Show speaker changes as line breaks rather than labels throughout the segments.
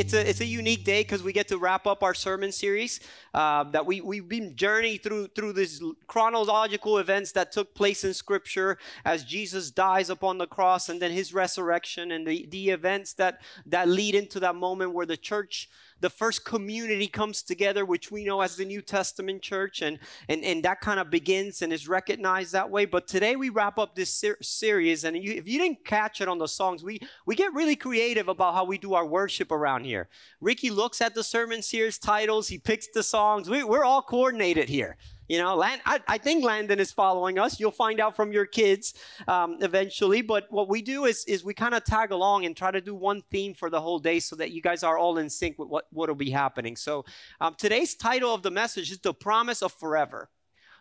it's a it's a unique day because we get to wrap up our sermon series uh, that we we've been journeying through through these chronological events that took place in Scripture as Jesus dies upon the cross and then His resurrection and the the events that that lead into that moment where the church the first community comes together, which we know as the New Testament church, and, and, and that kind of begins and is recognized that way. But today we wrap up this ser- series, and you, if you didn't catch it on the songs, we, we get really creative about how we do our worship around here. Ricky looks at the sermon series titles, he picks the songs. We, we're all coordinated here. You know, Land, I, I, think Landon is following us. You'll find out from your kids um, eventually. But what we do is, is we kind of tag along and try to do one theme for the whole day so that you guys are all in sync with what will be happening. So um, today's title of the message is The Promise of Forever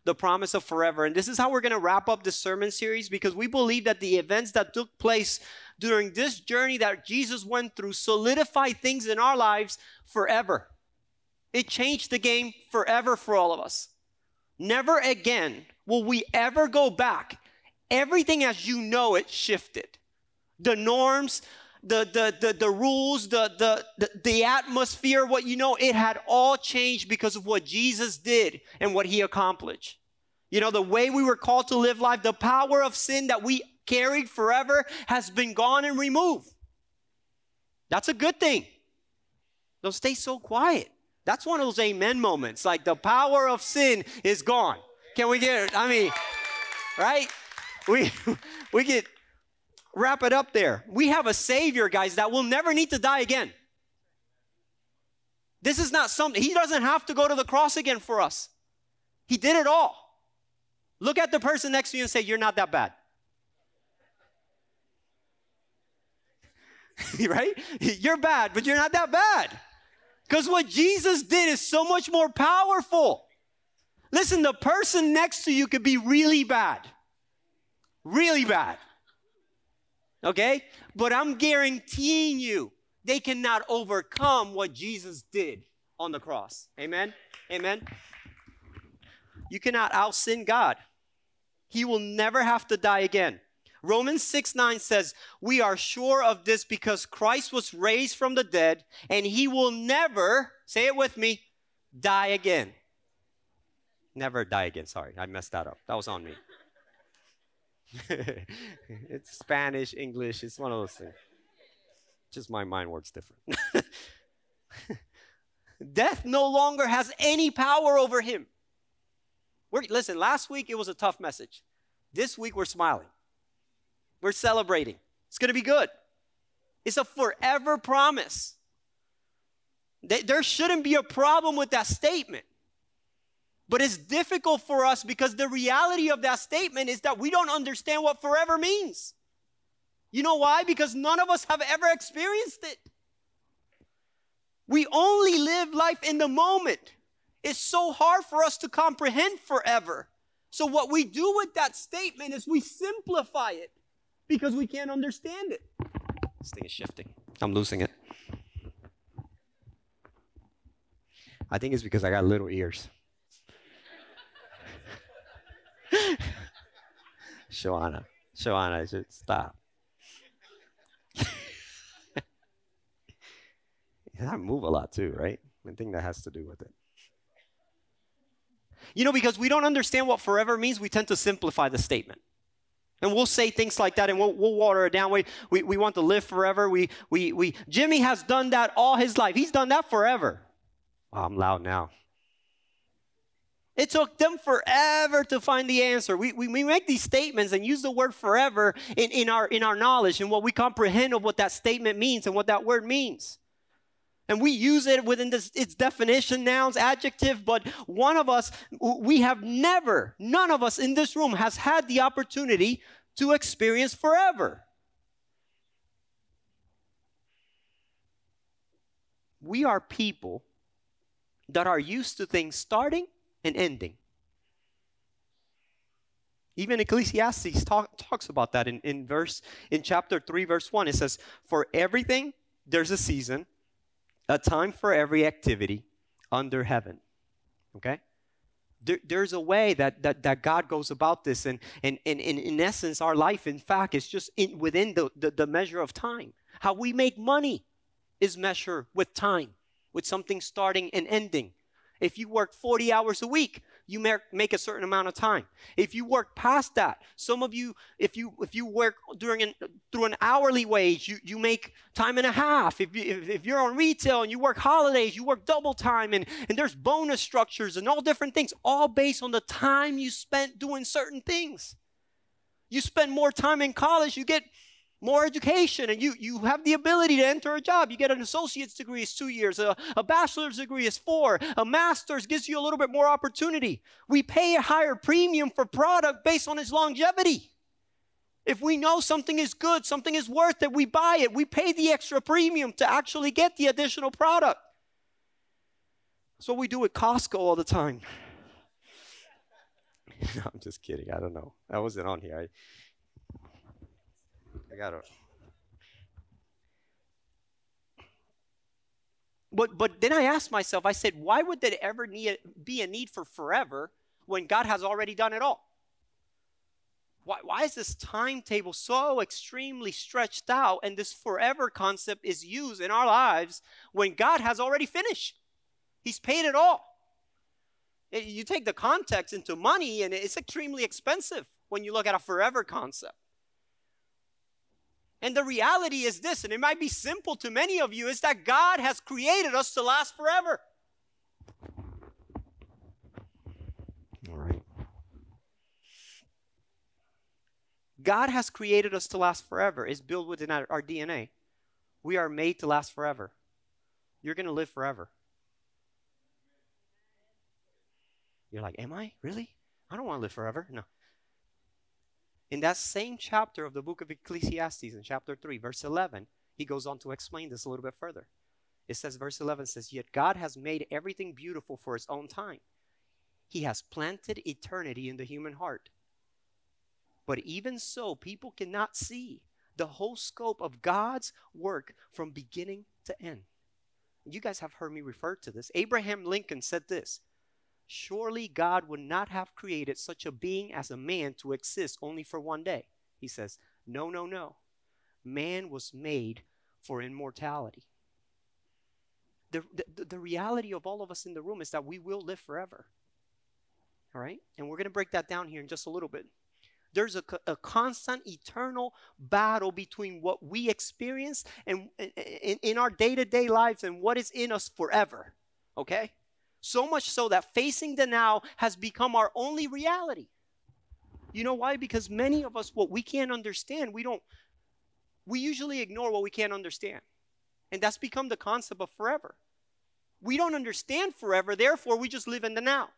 the promise of forever. And this is how we're going to wrap up the sermon series because we believe that the events that took place during this journey that Jesus went through solidify things in our lives forever. It changed the game forever for all of us. Never again will we ever go back. Everything as you know it shifted. The norms, the, the, the, the rules, the, the, the, the atmosphere, what you know, it had all changed because of what Jesus did and what he accomplished. You know, the way we were called to live life, the power of sin that we carried forever has been gone and removed. That's a good thing. Don't stay so quiet. That's one of those amen moments. Like the power of sin is gone. Can we get I mean, right? We we get wrap it up there. We have a savior, guys, that will never need to die again. This is not something he doesn't have to go to the cross again for us. He did it all. Look at the person next to you and say, You're not that bad. right? You're bad, but you're not that bad. Because what Jesus did is so much more powerful. Listen, the person next to you could be really bad. Really bad. Okay? But I'm guaranteeing you, they cannot overcome what Jesus did on the cross. Amen? Amen? You cannot out sin God. He will never have to die again. Romans 6 9 says, We are sure of this because Christ was raised from the dead and he will never, say it with me, die again. Never die again. Sorry, I messed that up. That was on me. it's Spanish, English, it's one of those things. Just my mind works different. Death no longer has any power over him. We're, listen, last week it was a tough message. This week we're smiling. We're celebrating. It's going to be good. It's a forever promise. There shouldn't be a problem with that statement. But it's difficult for us because the reality of that statement is that we don't understand what forever means. You know why? Because none of us have ever experienced it. We only live life in the moment. It's so hard for us to comprehend forever. So, what we do with that statement is we simplify it because we can't understand it. This thing is shifting. I'm losing it. I think it's because I got little ears. Shawana, Shawana, I should stop. I move a lot too, right? I think that has to do with it. You know, because we don't understand what forever means, we tend to simplify the statement. And we'll say things like that and we'll, we'll water it down. We, we, we want to live forever. We, we, we, Jimmy has done that all his life. He's done that forever. I'm loud now. It took them forever to find the answer. We, we, we make these statements and use the word forever in, in, our, in our knowledge and what we comprehend of what that statement means and what that word means. And we use it within this, its definition, nouns, adjective, but one of us, we have never, none of us in this room has had the opportunity to experience forever. We are people that are used to things starting and ending. Even Ecclesiastes talk, talks about that in, in verse in chapter 3, verse 1. It says, For everything there's a season a time for every activity under heaven. Okay? There, there's a way that, that, that God goes about this, and, and, and, and in essence, our life, in fact, is just in, within the, the, the measure of time. How we make money. is measured with time, with something starting and ending. If you work 40 hours a week, you make a certain amount of time. If you work past that, some of you, if you if you work during an through an hourly wage, you, you make time and a half. If, you, if, if you're on retail and you work holidays, you work double time, and, and there's bonus structures and all different things, all based on the time you spent doing certain things. You spend more time in college, you get more education and you, you have the ability to enter a job. You get an associate's degree is two years, a, a bachelor's degree is four, a master's gives you a little bit more opportunity. We pay a higher premium for product based on its longevity. If we know something is good, something is worth it, we buy it. We pay the extra premium to actually get the additional product. That's what we do at Costco all the time. no, I'm just kidding. I don't know. I wasn't on here. I, I got it. But but then I asked myself, I said, why would there ever need, be a need for forever when God has already done it all? Why, why is this timetable so extremely stretched out and this forever concept is used in our lives when God has already finished? He's paid it all. Eh, you take the context into money, and it's extremely expensive when you look at a forever concept. And the reality is this, and it might be simple to many of you, is that God has created us to last forever. All right. God has created us to last forever. It's built within our, our DNA. We are made to last forever. You're going to live forever. You're like, Am I? Really? I don't want to live forever. No. In that same chapter of the book of Ecclesiastes, in chapter 3, verse 11, he goes on to explain this a little bit further. It says, verse 11 says, Yet God has made everything beautiful for its own time. He has planted eternity in the human heart. But even so, people cannot see the whole scope of God's work from beginning to end. You guys have heard me refer to this. Abraham Lincoln said this Surely God would not have created such a being as a man to exist only for one day. He says, No, no, no. Man was made for immortality. The, the, the reality of all of us in the room is that we will live forever. All right? And we're going to break that down here in just a little bit. There's a, a constant, eternal battle between what we experience and in, in our day to day lives and what is in us forever. Okay? So much so that facing the now has become our only reality. You know why? Because many of us, what we can't understand, we don't, we usually ignore what we can't understand. And that's become the concept of forever. We don't understand forever, therefore, we just live in the now.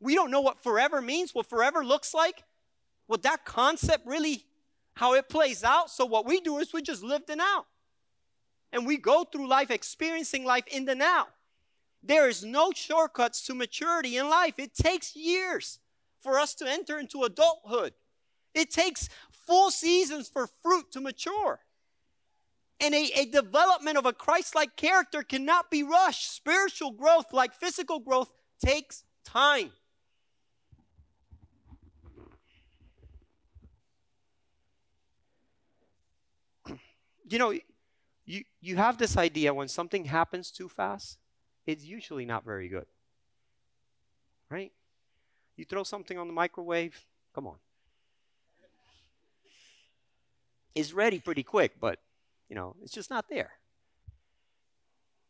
We don't know what forever means, what forever looks like, what that concept really, how it plays out. So, what we do is we just live the now. And we go through life experiencing life in the now. There is no shortcuts to maturity in life. It takes years for us to enter into adulthood. It takes full seasons for fruit to mature. And a, a development of a Christ like character cannot be rushed. Spiritual growth, like physical growth, takes time. You know, you, you have this idea when something happens too fast, it's usually not very good. Right? You throw something on the microwave, come on. It's ready pretty quick, but you know, it's just not there.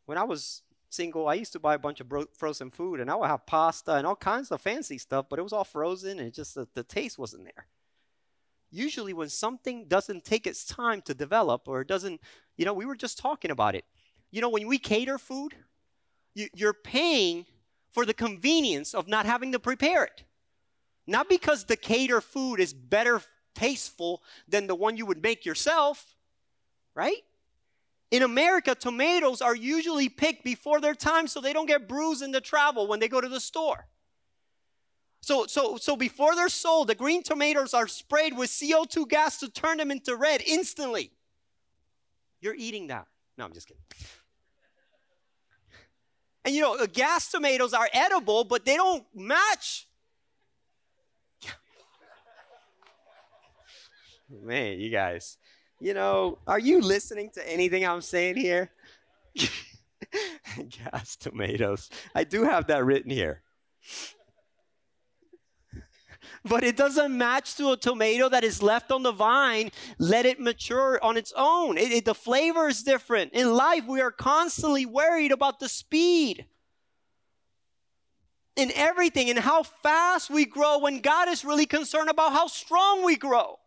When I was single, I used to buy a bunch of bro- frozen food and I would have pasta and all kinds of fancy stuff, but it was all frozen and just the, the taste wasn't there. Usually, when something doesn't take its time to develop or it doesn't, you know, we were just talking about it. You know, when we cater food, you're paying for the convenience of not having to prepare it. Not because the cater food is better tasteful than the one you would make yourself, right? In America, tomatoes are usually picked before their time so they don't get bruised in the travel when they go to the store. So, so, so before they're sold, the green tomatoes are sprayed with CO2 gas to turn them into red instantly. You're eating that. No, I'm just kidding. And you know, gas tomatoes are edible, but they don't match. Man, you guys, You know, are you listening to anything I'm saying here? Gas tomatoes. I do have that written here. But it doesn't match to a tomato that is left on the vine. Let it mature on its own. It, it, the flavor is different. In life, we are constantly worried about the speed in everything and how fast we grow when God is really concerned about how strong we grow.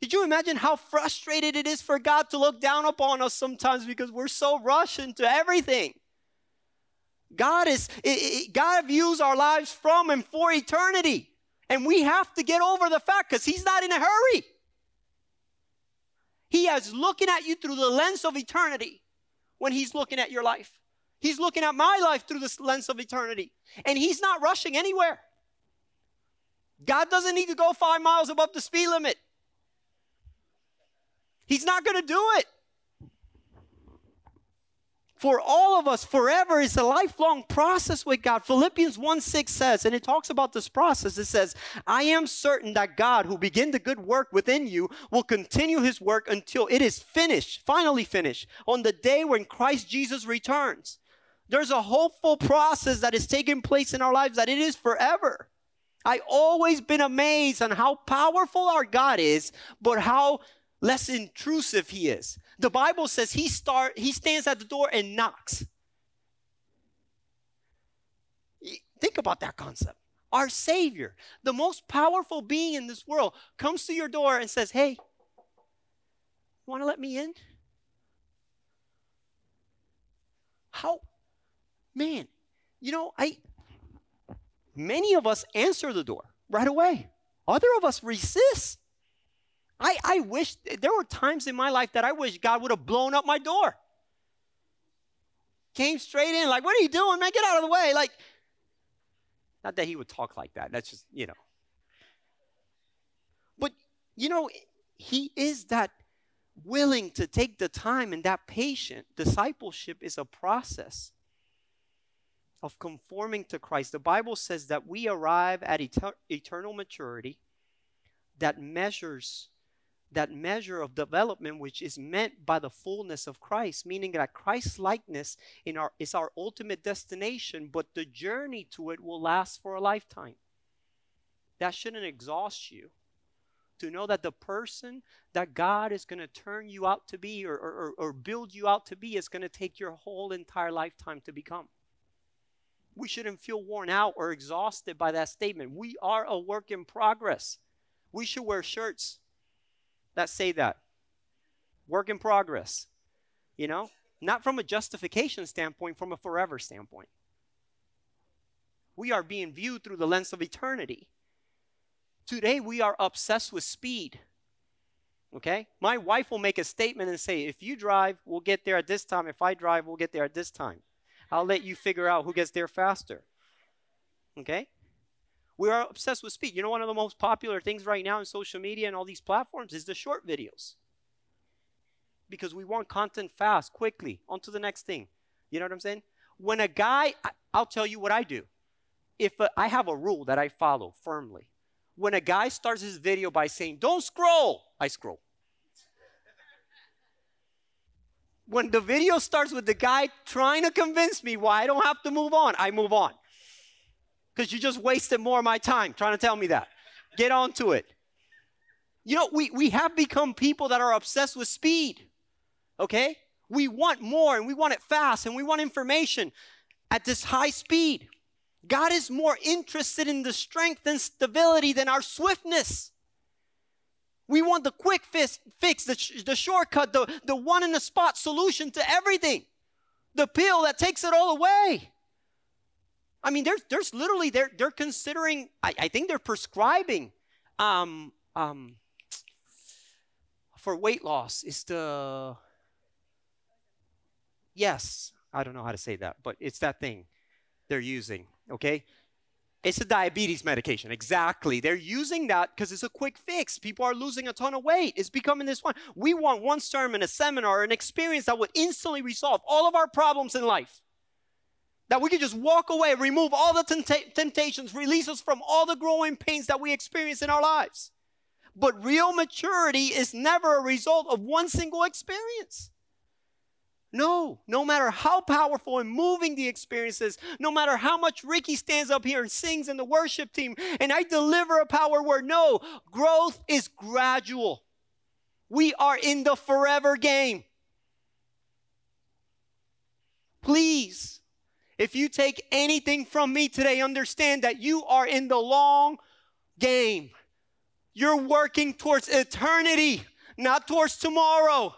Did you imagine how frustrated it is for God to look down upon us sometimes because we're so rushed into everything? God is it, it, God views our lives from and for eternity. And we have to get over the fact cuz he's not in a hurry. He is looking at you through the lens of eternity when he's looking at your life. He's looking at my life through the lens of eternity. And he's not rushing anywhere. God doesn't need to go 5 miles above the speed limit. He's not going to do it for all of us forever is a lifelong process with God. Philippians 1 6 says, and it talks about this process. It says, I am certain that God, who began the good work within you, will continue his work until it is finished, finally finished, on the day when Christ Jesus returns. There's a hopeful process that is taking place in our lives that it is forever. I always been amazed on how powerful our God is, but how less intrusive he is. The Bible says he start he stands at the door and knocks. Think about that concept. Our Savior, the most powerful being in this world, comes to your door and says, Hey, you want to let me in? How? Man, you know, I many of us answer the door right away. Other of us resist. I, I wish, there were times in my life that I wish God would have blown up my door. Came straight in, like, what are you doing, man? Get out of the way. Like, not that he would talk like that. That's just, you know. But, you know, he is that willing to take the time and that patient. Discipleship is a process of conforming to Christ. The Bible says that we arrive at et- eternal maturity that measures that measure of development which is meant by the fullness of Christ, meaning that Christ's likeness in our, is our ultimate destination, but the journey to it will last for a lifetime. That shouldn't exhaust you to know that the person that God is going to turn you out to be or, or, or build you out to be is going to take your whole entire lifetime to become. We shouldn't feel worn out or exhausted by that statement. We are a work in progress. We should wear shirts that say that. Work in progress. You know? Not from a justification standpoint, from a forever standpoint. We are being viewed through the lens of eternity. Today, we are obsessed with speed. Okay? My wife will make a statement and say, if you drive, we'll get there at this time. If I drive, we'll get there at this time. I'll let you figure out who gets there faster. Okay? We are obsessed with speed. You know, one of the most popular things right now in social media and all these platforms is the short videos. Because we want content fast, quickly, on to the next thing. You know what I'm saying? When a guy, I'll tell you what I do. If a, I have a rule that I follow firmly, when a guy starts his video by saying, Don't scroll, I scroll. when the video starts with the guy trying to convince me why I don't have to move on, I move on because you just wasted more of my time trying to tell me that. Get on to it. You know, we, we have become people that are obsessed with speed, okay? We want more and we want it fast and we want information at this high speed. God is more interested in the strength and stability than our swiftness. We want the quick fix, the, the shortcut, the, the one in the spot solution to everything, the pill that takes it all away. I mean, there's there's literally they're they're considering. I, I think they're prescribing um, um, for weight loss. Is the yes? I don't know how to say that, but it's that thing they're using. Okay, it's a diabetes medication. Exactly. They're using that because it's a quick fix. People are losing a ton of weight. It's becoming this one. We want one sermon, a seminar, an experience that would instantly resolve all of our problems in life. That we can just walk away, remove all the temptations, release us from all the growing pains that we experience in our lives. But real maturity is never a result of one single experience. No, no matter how powerful and moving the experience is, no matter how much Ricky stands up here and sings in the worship team and I deliver a power word, no, growth is gradual. We are in the forever game. Please, if you take anything from me today, understand that you are in the long game. You're working towards eternity, not towards tomorrow.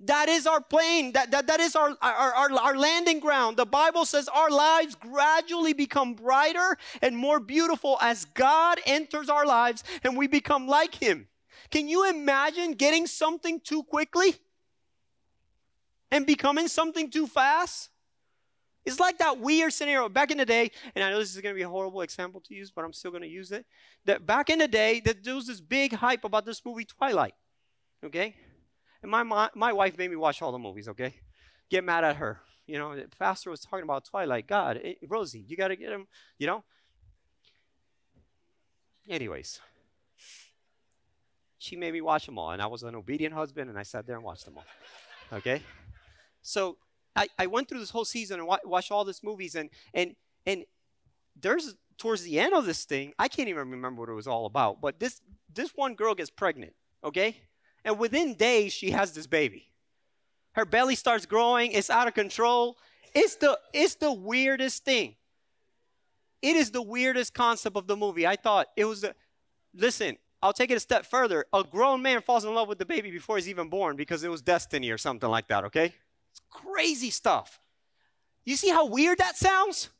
That is our plane. That, that, that is our, our, our, our, landing ground. The Bible says our lives gradually become brighter and more beautiful as God enters our lives and we become like Him. Can you imagine getting something too quickly and becoming something too fast? It's like that weird scenario back in the day, and I know this is going to be a horrible example to use, but I'm still going to use it. That back in the day, that there was this big hype about this movie Twilight. Okay, and my, my, my wife made me watch all the movies, okay? Get mad at her. You know, pastor was talking about Twilight. God, it, eh, Rosie, you got to get him, you know? Anyways, she made me watch them all, and I was an obedient husband, and I sat there and watched them all. Okay? So I, I went through this whole season and wa- watched all these movies, and, and, and there's towards the end of this thing, I can't even remember what it was all about, but this, this one girl gets pregnant, okay? And within days, she has this baby. Her belly starts growing, it's out of control. It's the, it's the weirdest thing. It is the weirdest concept of the movie. I thought it was the, listen, I'll take it a step further. A grown man falls in love with the baby before he's even born because it was destiny or something like that, okay? It's crazy stuff. You see how weird that sounds?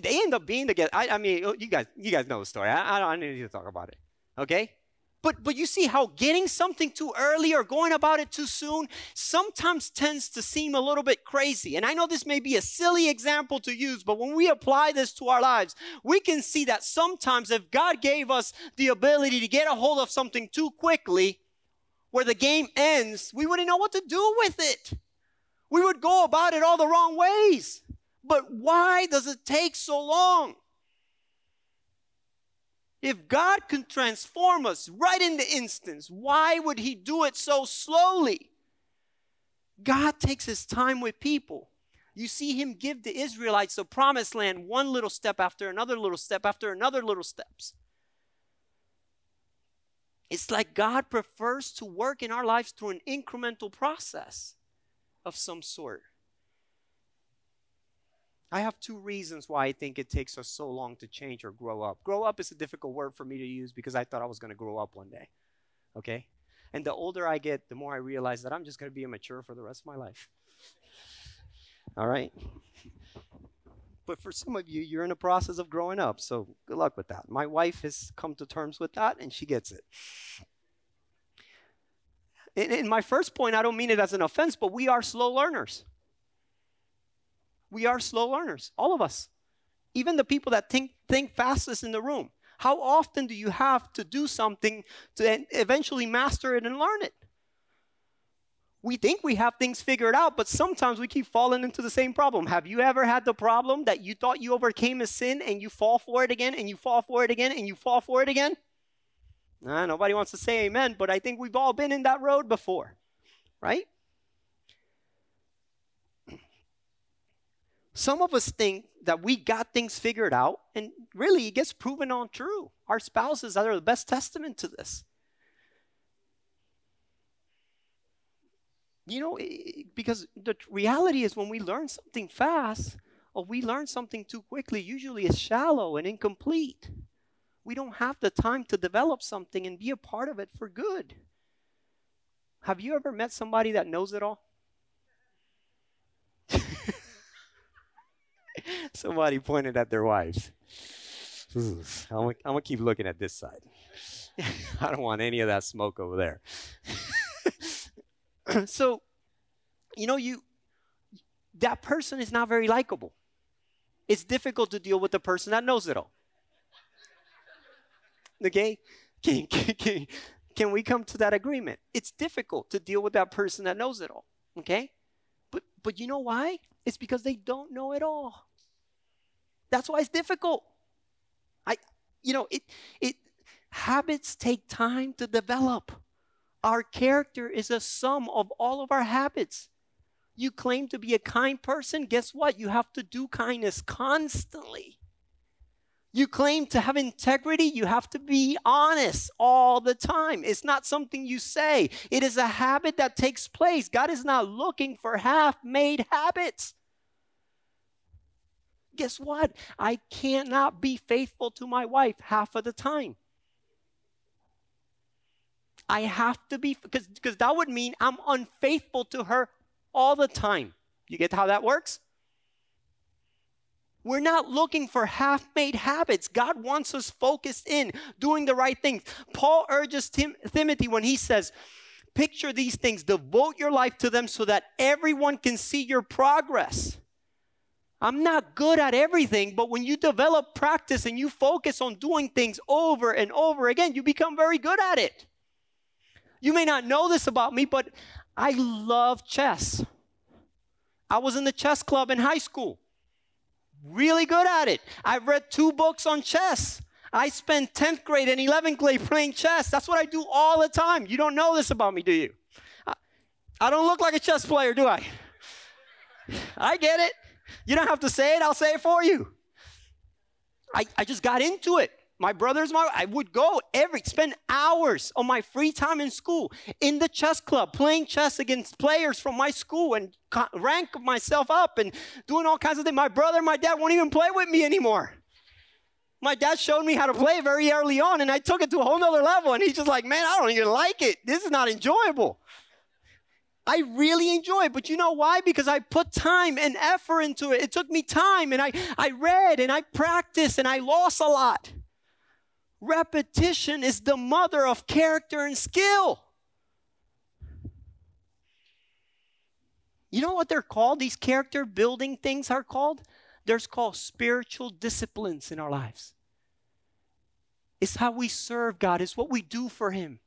They end up being together. I, I mean, oh, you guys, you guys know the story. I, I don't need to talk about it. Okay? But, but you see how getting something too early or going about it too soon sometimes tends to seem a little bit crazy. And I know this may be a silly example to use, but when we apply this to our lives, we can see that sometimes if God gave us the ability to get a hold of something too quickly, where the game ends, we wouldn't know what to do with it. We would go about it all the wrong ways. But why does it take so long? If God can transform us right in the instance, why would He do it so slowly? God takes His time with people. You see Him give the Israelites the promised land one little step after another little step after another little steps. It's like God prefers to work in our lives through an incremental process of some sort. I have two reasons why I think it takes us so long to change or grow up. Grow up is a difficult word for me to use because I thought I was going to grow up one day. Okay? And the older I get, the more I realize that I'm just going to be immature for the rest of my life. All right? But for some of you, you're in the process of growing up, so good luck with that. My wife has come to terms with that, and she gets it. In, my first point, I don't mean it as an offense, but we are slow learners we are slow learners, all of us. Even the people that think, think fastest in the room. How often do you have to do something to eventually master it and learn it? We think we have things figured out, but sometimes we keep falling into the same problem. Have you ever had the problem that you thought you overcame a sin and you fall for it again and you fall for it again and you fall for it again? Nah, nobody wants to say amen, but I think we've all been in that road before, right? Some of us think that we got things figured out, and really it gets proven untrue. Our spouses are the best testament to this. You know, because the reality is when we learn something fast or we learn something too quickly, usually it's shallow and incomplete. We don't have the time to develop something and be a part of it for good. Have you ever met somebody that knows it all? Somebody pointed at their wives. I'm gonna, keep looking at this side. I don't want any of that smoke over there. so, you know, you that person is not very likable. It's difficult to deal with a person that knows it all. Okay? Can, can, can we come to that agreement? It's difficult to deal with that person that knows it all. Okay? But but you know why? It's because they don't know it all. That's why it's difficult. I you know, it, it, habits take time to develop. Our character is a sum of all of our habits. You claim to be a kind person, guess what? You have to do kindness constantly. You claim to have integrity, you have to be honest all the time. It's not something you say, it is a habit that takes place. God is not looking for half made habits. Guess what? I cannot be faithful to my wife half of the time. I have to be, because because that would mean I'm unfaithful to her all the time. You get how that works? We're not looking for half made habits. God wants us focused in, doing the right things. Paul urges Tim- Timothy when he says, Picture these things, devote your life to them so that everyone can see your progress. I'm not good at everything, but when you develop practice and you focus on doing things over and over again, you become very good at it. You may not know this about me, but I love chess. I was in the chess club in high school. Really good at it. I've read two books on chess. I spent 10th grade and 11th grade playing chess. That's what I do all the time. You don't know this about me, do you? I don't look like a chess player, do I? I get it. You don't have to say it, I'll say it for you. I, I just got into it. My brothers, my I would go every spend hours on my free time in school in the chess club playing chess against players from my school and rank myself up and doing all kinds of things. My brother, my dad won't even play with me anymore. My dad showed me how to play very early on, and I took it to a whole nother level. And he's just like, "Man, I don't even like it. This is not enjoyable." I really enjoy it. But you know why? Because I put time and effort into it. It took me time and I, I read and I practiced and I lost a lot. Repetition is the mother of character and skill. You know what they're called? These character building things are called? They're called spiritual disciplines in our lives. It's how we serve God, it's what we do for Him.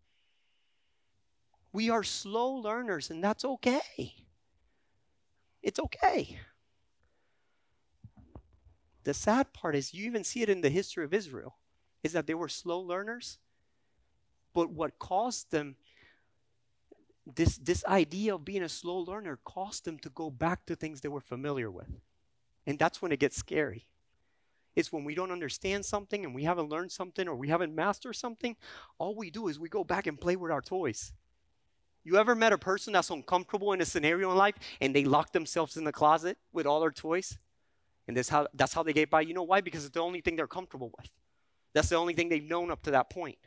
We are slow learners, and that's okay. It's okay. The sad part is, you even see it in the history of Israel, is that they were slow learners. But what caused them, this, this idea of being a slow learner, caused them to go back to things they were familiar with. And that's when it gets scary. It's when we don't understand something and we haven't learned something or we haven't mastered something, all we do is we go back and play with our toys. You ever met a person that's uncomfortable in a scenario in life and they lock themselves in the closet with all their toys? And that's how, that's how they get by. You know why? Because it's the only thing they're comfortable with. That's the only thing they've known up to that point.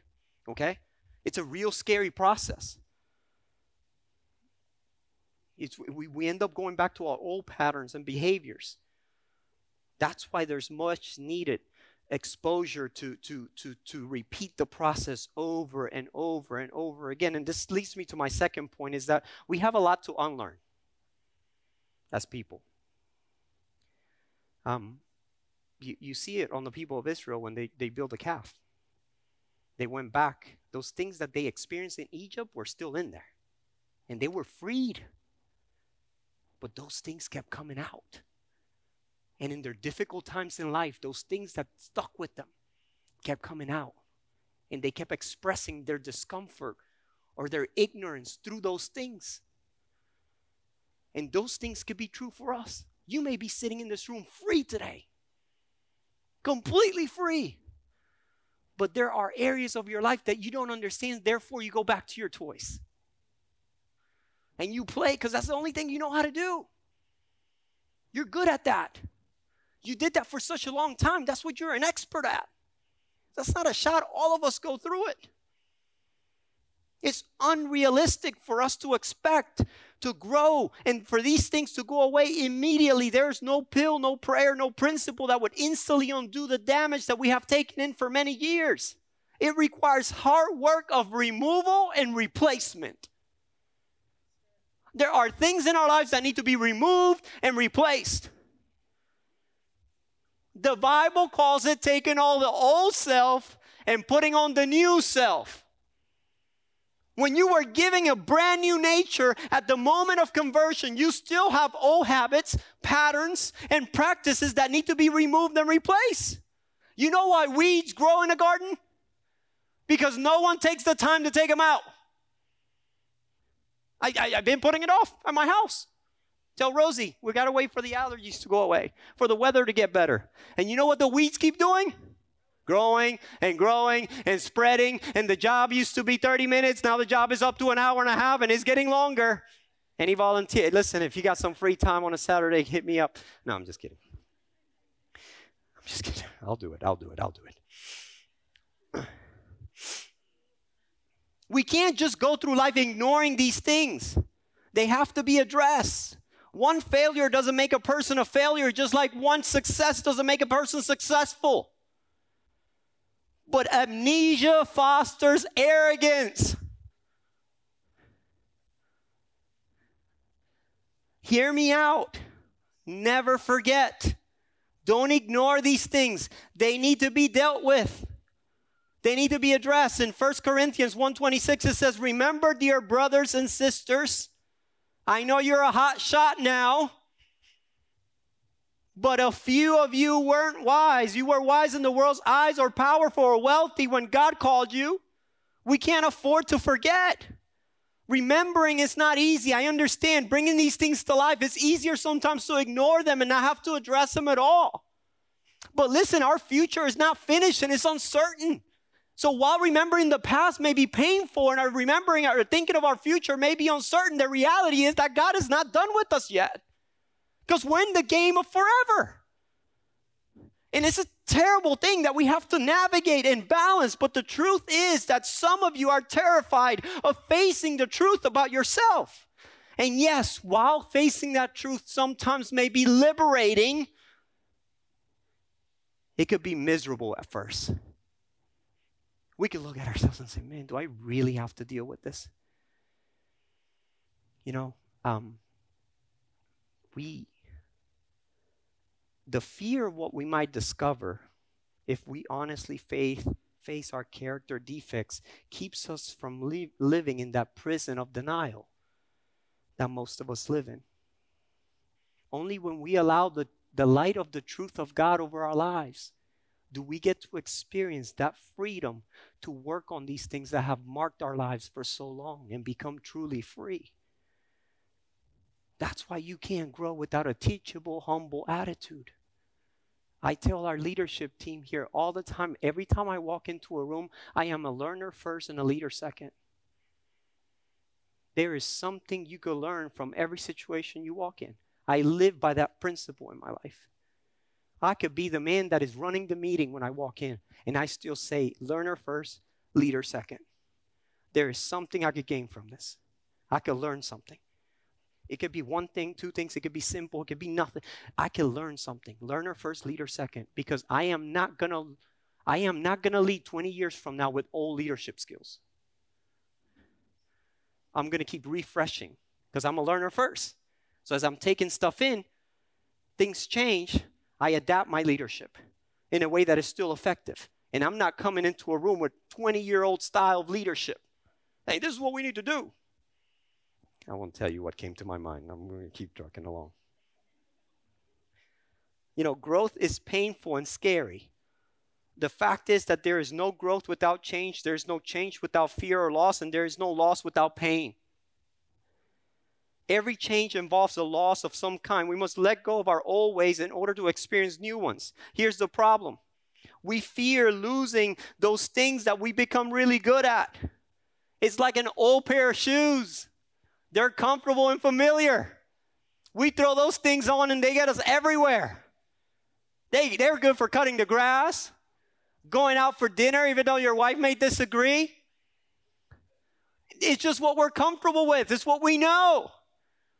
Okay? It's a real scary process. It's, we, we end up going back to our old patterns and behaviors. That's why there's much needed exposure to, to, to, to repeat the process over and over and over again. And this leads me to my second point is that we have a lot to unlearn as people. Um, you, you see it on the people of Israel when they, they build a calf. They went back. Those things that they experienced in Egypt were still in there. And they were freed. But those things kept coming out. And in their difficult times in life, those things that stuck with them kept coming out. And they kept expressing their discomfort or their ignorance through those things. And those things could be true for us. You may be sitting in this room free today, completely free. But there are areas of your life that you don't understand, therefore, you go back to your toys. And you play because that's the only thing you know how to do. You're good at that. You did that for such a long time. That's what you're an expert at. That's not a shot. All of us go through it. It's unrealistic for us to expect to grow and for these things to go away immediately. There's no pill, no prayer, no principle that would instantly undo the damage that we have taken in for many years. It requires hard work of removal and replacement. There are things in our lives that need to be removed and replaced. The Bible calls it taking all the old self and putting on the new self. When you are giving a brand new nature at the moment of conversion, you still have old habits, patterns, and practices that need to be removed and replaced. You know why weeds grow in a garden? Because no one takes the time to take them out. I, I, have been putting it off at my house. Tell Rosie, we got to wait for the allergies to go away, for the weather to get better. And you know what the weeds keep doing? Growing and growing and spreading. And the job used to be 30 minutes. Now the job is up to an hour and a half and it's getting longer. Any volunteer? Listen, if you got some free time on a Saturday, hit me up. No, I'm just kidding. I'm just kidding. I'll do it. I'll do it. I'll do it. We can't just go through life ignoring these things. They have to be addressed. One failure doesn't make a person a failure, just like one success doesn't make a person successful. But amnesia fosters arrogance. Hear me out. Never forget. Don't ignore these things. They need to be dealt with. They need to be addressed. In 1 Corinthians 1:26 it says, "Remember, dear brothers and sisters, I know you're a hot shot now, but a few of you weren't wise. You were wise in the world's eyes or powerful or wealthy when God called you. We can't afford to forget. Remembering is not easy. I understand bringing these things to life. It's easier sometimes to ignore them and not have to address them at all. But listen, our future is not finished and it's uncertain. So while remembering the past may be painful and our remembering or thinking of our future may be uncertain, the reality is that God is not done with us yet. Because we're in the game of forever. And it's a terrible thing that we have to navigate and balance. But the truth is that some of you are terrified of facing the truth about yourself. And yes, while facing that truth sometimes may be liberating, it could be miserable at first we could look at ourselves and say, man, do I really have to deal with this? You know, um, we, the fear of what we might discover if we honestly faith, face our character defects keeps us from li- living in that prison of denial that most of us live in. Only when we allow the, the light of the truth of God over our lives do we get to experience that freedom to work on these things that have marked our lives for so long and become truly free. That's why you can't grow without a teachable, humble attitude. I tell our leadership team here all the time every time I walk into a room, I am a learner first and a leader second. There is something you can learn from every situation you walk in. I live by that principle in my life. I could be the man that is running the meeting when I walk in, and I still say, learner first, leader second. There is something I could gain from this. I could learn something. It could be one thing, two things, it could be simple, it could be nothing. I can learn something. Learner first, leader second, because I am not gonna I am not gonna lead 20 years from now with old leadership skills. I'm gonna keep refreshing because I'm a learner first. So as I'm taking stuff in, things change, I adapt my leadership in a way that is still effective. And I'm not coming into a room with 20 year old style of leadership. Hey, this is what we need to do. I won't tell you what came to my mind. I'm going to keep trucking along. You know, growth is painful and scary. The fact is that there is no growth without change, there's no change without fear or loss, and there is no loss without pain. Every change involves a loss of some kind. We must let go of our old ways in order to experience new ones. Here's the problem we fear losing those things that we become really good at. It's like an old pair of shoes, they're comfortable and familiar. We throw those things on and they get us everywhere. They, they're good for cutting the grass, going out for dinner, even though your wife may disagree. It's just what we're comfortable with, it's what we know.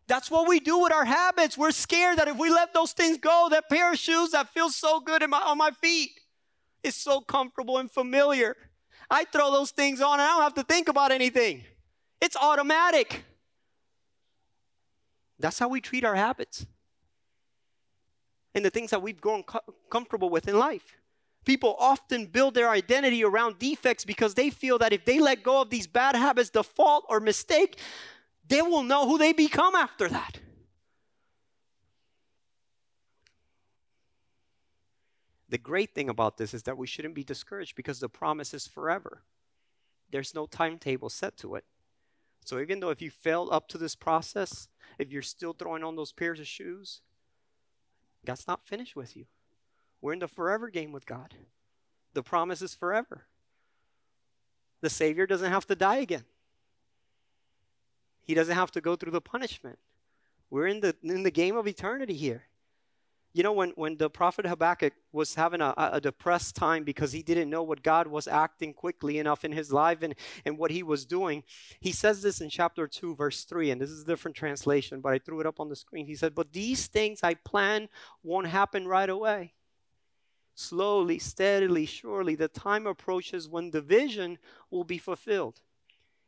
That's what we do with our habits. We're scared that if we let those things go, that pair of shoes that feels so good my, on my feet is so comfortable and familiar. I throw those things on and I don't have to think about anything. It's automatic. That's how we treat our habits and the things that we've grown co- comfortable with in life. People often build their identity around defects because they feel that if they let go of these bad habits, the fault or mistake, they will know who they become after that. The great thing about this is that we shouldn't be discouraged because the promise is forever. There's no timetable set to it. So even though if you failed up to this process, if you're still throwing on those pairs of shoes, God's not finished with you. We're in the forever game with God. The promise is forever. The Savior doesn't have to die again. He doesn't have to go through the punishment. We're in the in the game of eternity here. You know, when, when the prophet Habakkuk was having a, a depressed time because he didn't know what God was acting quickly enough in his life and, and what he was doing, he says this in chapter 2, verse 3, and this is a different translation, but I threw it up on the screen. He said, But these things I plan won't happen right away. Slowly, steadily, surely, the time approaches when the vision will be fulfilled.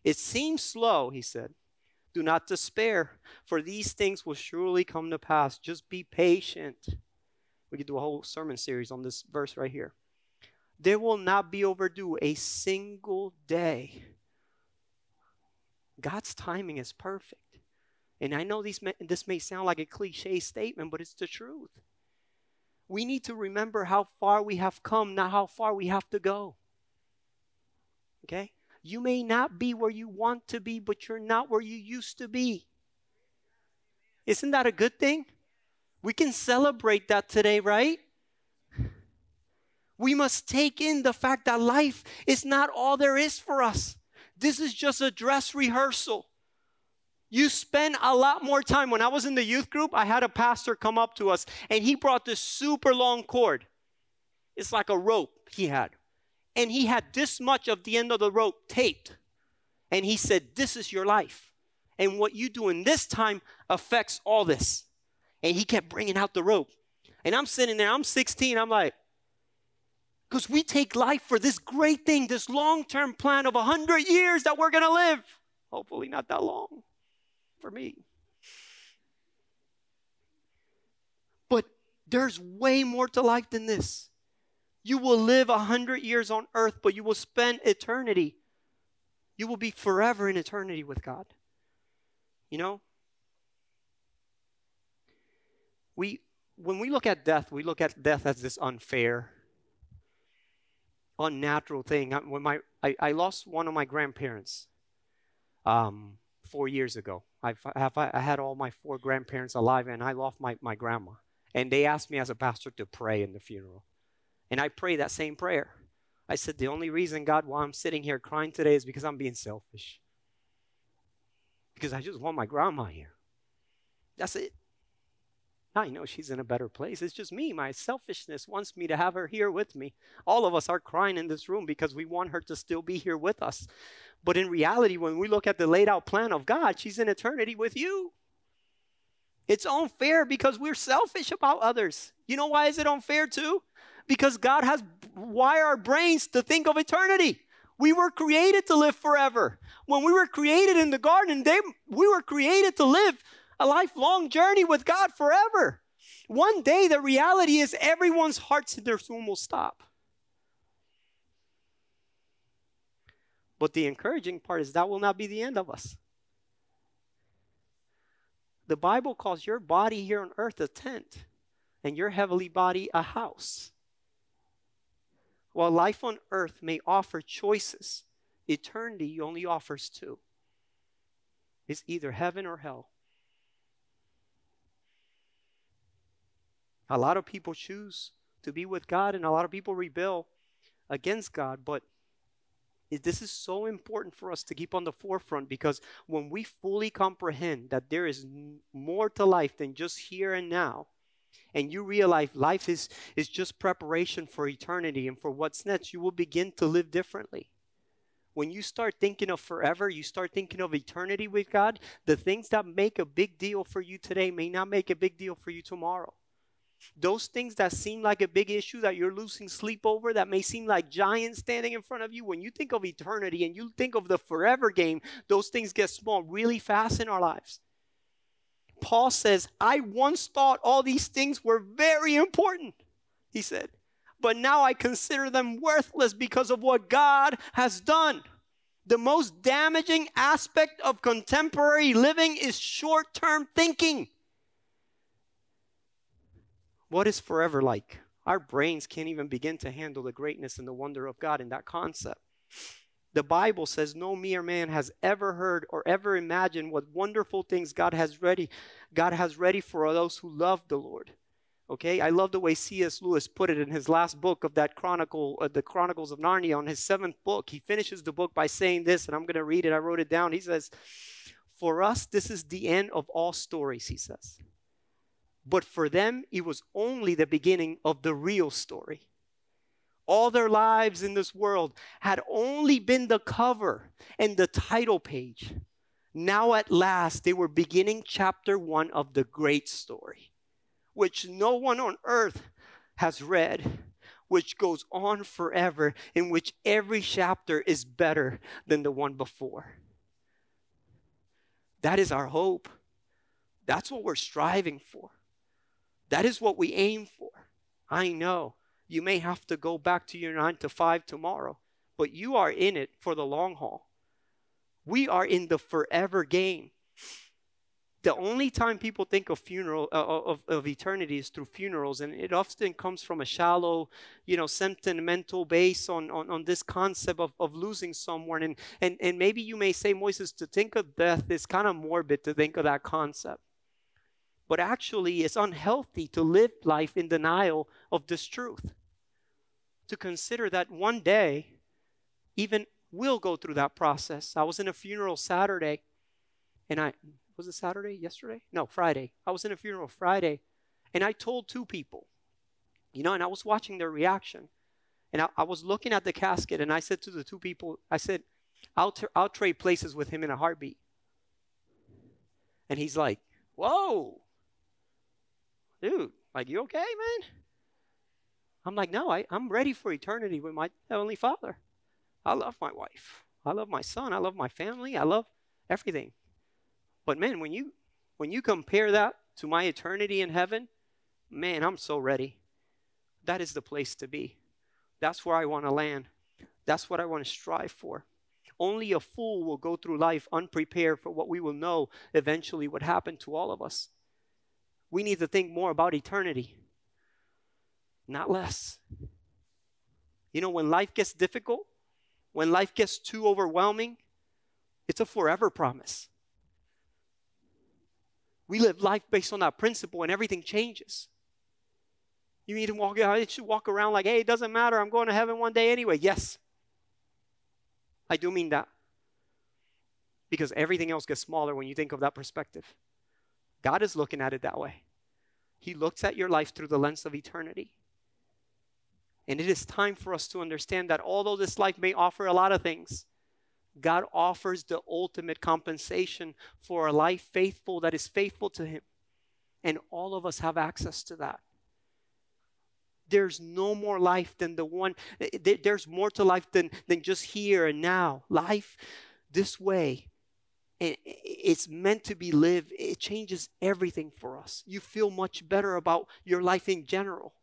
It seems slow, he said, do not despair, for these things will surely come to pass. Just be patient. We could do a whole sermon series on this verse right here. There will not be overdue a single day. God's timing is perfect. And I know these, this may sound like a cliche statement, but it's the truth. We need to remember how far we have come, not how far we have to go. Okay? You may not be where you want to be, but you're not where you used to be. Isn't that a good thing? We can celebrate that today, right? We must take in the fact that life is not all there is for us. This is just a dress rehearsal. You spend a lot more time. When I was in the youth group, I had a pastor come up to us and he brought this super long cord. It's like a rope he had and he had this much of the end of the rope taped. And he said, This is your life. And what you do in this time affects all this. And he kept bringing out the rope. And I'm sitting there, I'm 16, I'm like, because we take life for this great thing, this long term plan of 100 years that we're going to live. Hopefully, not that long for me. But there's way more to life than this. You will live a hundred years on earth, but you will spend eternity. You will be forever in eternity with God. You know? We when we look at death, we look at death as this unfair, unnatural thing. When my I, I lost one of my grandparents um, four years ago. I've, have, I had all my four grandparents alive, and I lost my, my grandma. And they asked me as a pastor to pray in the funeral. And I pray that same prayer. I said, The only reason, God, why I'm sitting here crying today is because I'm being selfish. Because I just want my grandma here. That's it. Now you know she's in a better place. It's just me. My selfishness wants me to have her here with me. All of us are crying in this room because we want her to still be here with us. But in reality, when we look at the laid out plan of God, she's in eternity with you. It's unfair because we're selfish about others. You know why is it unfair too? Because God has wired our brains to think of eternity. We were created to live forever. When we were created in the garden, they, we were created to live a lifelong journey with God forever. One day, the reality is everyone's hearts in their soul will stop. But the encouraging part is that will not be the end of us. The Bible calls your body here on earth a tent and your heavenly body a house. While life on earth may offer choices, eternity only offers two it's either heaven or hell. A lot of people choose to be with God, and a lot of people rebel against God, but this is so important for us to keep on the forefront because when we fully comprehend that there is more to life than just here and now, and you realize life is, is just preparation for eternity and for what's next, you will begin to live differently. When you start thinking of forever, you start thinking of eternity with God, the things that make a big deal for you today may not make a big deal for you tomorrow. Those things that seem like a big issue that you're losing sleep over, that may seem like giants standing in front of you, when you think of eternity and you think of the forever game, those things get small really fast in our lives. Paul says, I once thought all these things were very important, he said, but now I consider them worthless because of what God has done. The most damaging aspect of contemporary living is short term thinking. What is forever like? Our brains can't even begin to handle the greatness and the wonder of God in that concept. The Bible says no mere man has ever heard or ever imagined what wonderful things God has ready God has ready for those who love the Lord. Okay, I love the way C.S. Lewis put it in his last book of that chronicle, uh, the Chronicles of Narnia, on his seventh book. He finishes the book by saying this, and I'm going to read it. I wrote it down. He says, For us, this is the end of all stories, he says. But for them, it was only the beginning of the real story. All their lives in this world had only been the cover and the title page. Now, at last, they were beginning chapter one of the great story which no one on earth has read, which goes on forever, in which every chapter is better than the one before. That is our hope. That's what we're striving for. That is what we aim for. I know you may have to go back to your nine to five tomorrow, but you are in it for the long haul. We are in the forever game. The only time people think of funeral uh, uh, of, of eternity is through funerals and it often comes from a shallow you know sentimental base on, on, on this concept of, of losing someone. And, and and maybe you may say moises to think of death is kind of morbid to think of that concept. But actually it's unhealthy to live life in denial of this truth to consider that one day even we'll go through that process i was in a funeral saturday and i was it Saturday? Yesterday? No, Friday. I was in a funeral Friday, and I told two people, you know, and I was watching their reaction. And I, I was looking at the casket, and I said to the two people, I said, I'll, t- I'll trade places with him in a heartbeat. And he's like, Whoa, dude, like, you okay, man? I'm like, No, I, I'm ready for eternity with my Heavenly Father. I love my wife. I love my son. I love my family. I love everything. But man, when you when you compare that to my eternity in heaven, man, I'm so ready. That is the place to be. That's where I want to land. That's what I want to strive for. Only a fool will go through life unprepared for what we will know eventually would happen to all of us. We need to think more about eternity, not less. You know, when life gets difficult, when life gets too overwhelming, it's a forever promise. We live life based on that principle and everything changes. You need to walk out, you should walk around like, hey, it doesn't matter, I'm going to heaven one day anyway. Yes. I do mean that. Because everything else gets smaller when you think of that perspective. God is looking at it that way. He looks at your life through the lens of eternity. And it is time for us to understand that although this life may offer a lot of things, God offers the ultimate compensation for a life faithful that is faithful to Him. And all of us have access to that. There's no more life than the one, there's more to life than, than just here and now. Life this way, it's meant to be lived. It changes everything for us. You feel much better about your life in general.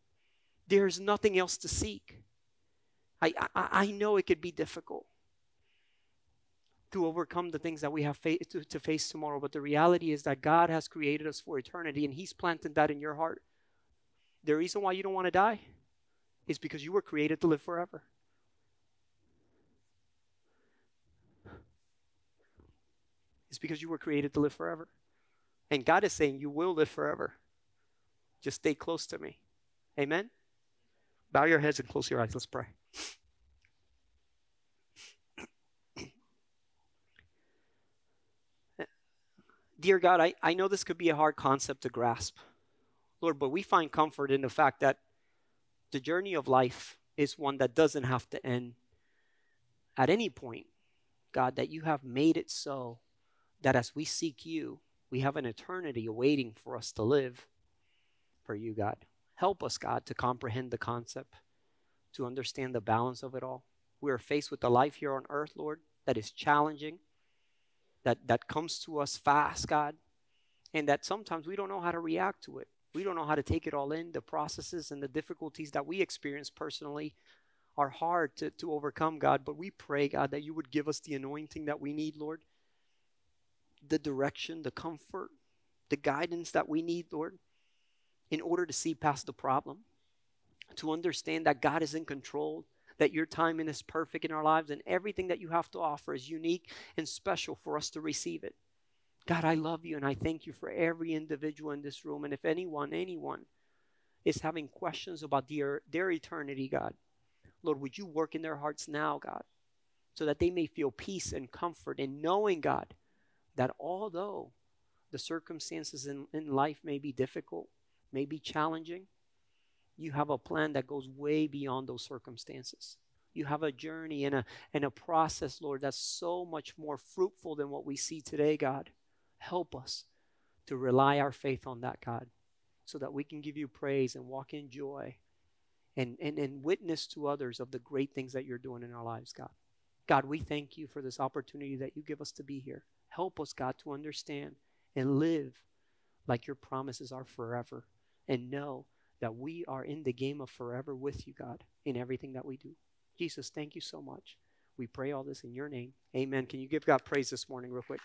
There's nothing else to seek. I, I, I know it could be difficult to overcome the things that we have fa- to, to face tomorrow. But the reality is that God has created us for eternity and He's planted that in your heart. The reason why you don't want to die is because you were created to live forever. It's because you were created to live forever. And God is saying you will live forever. Just stay close to me. Amen? Bow your heads and close your eyes. Let's pray. Dear God, I, I know this could be a hard concept to grasp, Lord, but we find comfort in the fact that the journey of life is one that doesn't have to end at any point. God, that you have made it so that as we seek you, we have an eternity awaiting for us to live for you, God. Help us, God, to comprehend the concept, to understand the balance of it all. We are faced with a life here on earth, Lord, that is challenging, that, that comes to us fast, God, and that sometimes we don't know how to react to it. We don't know how to take it all in. The processes and the difficulties that we experience personally are hard to, to overcome, God. But we pray, God, that you would give us the anointing that we need, Lord, the direction, the comfort, the guidance that we need, Lord, in order to see past the problem, to understand that God is in control, that your timing is perfect in our lives, and everything that you have to offer is unique and special for us to receive it. God, I love you and I thank you for every individual in this room. And if anyone, anyone is having questions about their, their eternity, God, Lord, would you work in their hearts now, God, so that they may feel peace and comfort in knowing, God, that although the circumstances in, in life may be difficult, may be challenging, you have a plan that goes way beyond those circumstances. You have a journey and a, and a process, Lord, that's so much more fruitful than what we see today, God. Help us to rely our faith on that, God, so that we can give you praise and walk in joy and, and, and witness to others of the great things that you're doing in our lives, God. God, we thank you for this opportunity that you give us to be here. Help us, God, to understand and live like your promises are forever and know that we are in the game of forever with you, God, in everything that we do. Jesus, thank you so much. We pray all this in your name. Amen. Can you give God praise this morning, real quick?